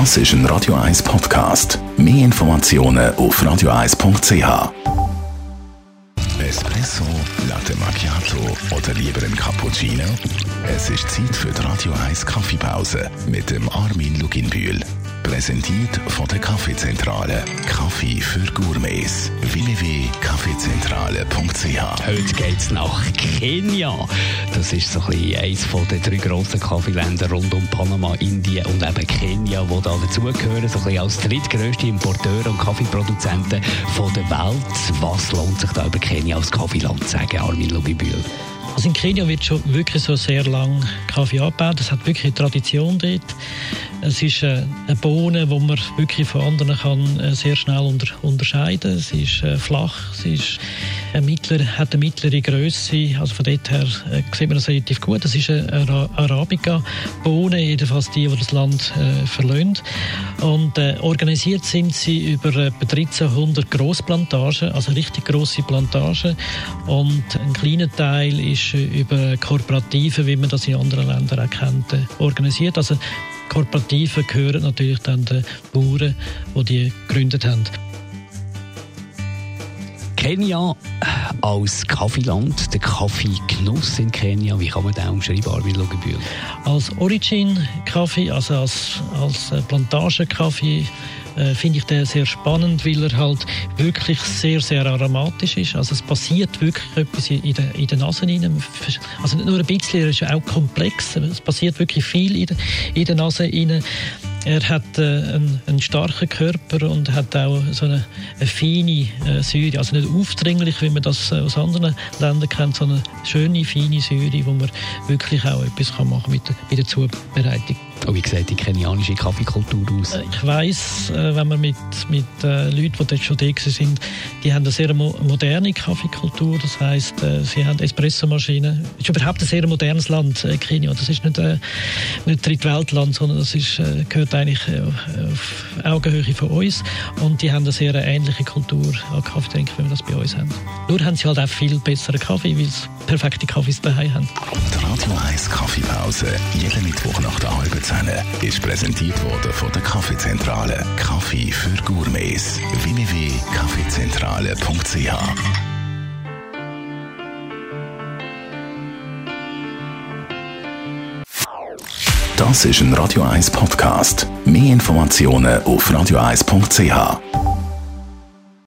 Das ist ein Radio 1 Podcast. Mehr Informationen auf radio1.ch. Espresso, Latte Macchiato oder lieber ein Cappuccino? Es ist Zeit für die Radio 1 Kaffeepause mit dem Armin Luginbühl. Präsentiert von der Kaffeezentrale. Kaffee für Gourmets. www.kaffeezentrale.ch Heute es nach Kenia. Das ist so ein eines der drei grossen Kaffeeländer rund um Panama, Indien und eben Kenia, die da dazugehören. So ein als drittgrößte Importeur und Kaffeeproduzenten der Welt. Was lohnt sich da über Kenia als Kaffeeland zu sagen, Armin Lubibühl? Also in Kenia wird schon wirklich so sehr lang Kaffee abgebaut. Es hat wirklich eine Tradition dort. Es ist äh, eine Bohne, die man wirklich von anderen kann äh, sehr schnell unter, unterscheiden. Sie ist äh, flach, sie ist ein mittler, hat eine mittlere Größe. Also von dort her sieht man das relativ gut. Das ist eine Arabica-Bohne, jedenfalls die, die das Land äh, verlöhnt. Und äh, organisiert sind sie über etwa 1300 Grossplantagen, also richtig grosse Plantagen. Und ein kleiner Teil ist über Kooperative, wie man das in anderen Ländern auch kennt, organisiert. Also Kooperativen gehören natürlich dann den Bauern, die die gegründet haben. Kenia als Kaffeeland, der Kaffeegenuss in Kenia, wie kann man den umschreiben, Armin Lugebühl? Als Origin-Kaffee, also als, als Plantagenkaffee, äh, finde ich den sehr spannend, weil er halt wirklich sehr, sehr aromatisch ist. Also es passiert wirklich etwas in, in, der, in der Nase rein. Also nicht nur ein bisschen, er ist auch komplex. Es passiert wirklich viel in der, in der Nase rein. Er hat äh, einen, einen, starken Körper und hat auch so eine, eine feine äh, Säure. Also nicht aufdringlich, wie man das äh, aus anderen Ländern kennt, sondern eine schöne, feine Säure, wo man wirklich auch etwas kann machen mit mit der Zubereitung. Und wie sieht die kenianische Kaffeekultur aus? Äh, ich weiss, äh, wenn man mit, mit äh, Leuten, die dort schon da sind, die haben eine sehr moderne Kaffeekultur. Das heisst, sie haben Espressomaschinen. Es ist überhaupt ein sehr modernes Land, Kenia. Das ist nicht ein Drittweltland, sondern das ist, gehört eigentlich auf Augenhöhe von uns. Und die haben eine sehr ähnliche Kultur an Kaffee wie wir das bei uns haben. Nur haben sie halt auch viel besseren Kaffee, weil sie perfekte Kaffees daheim haben. Die Radio 1 Kaffeepause, jeden Mittwoch nach der halben Zeit ist präsentiert worden von der Kaffeezentrale. Kaffee für Gourmets. www.kaffeezentrale.ch Das ist ein Radio 1 Podcast. Mehr Informationen auf radio1.ch.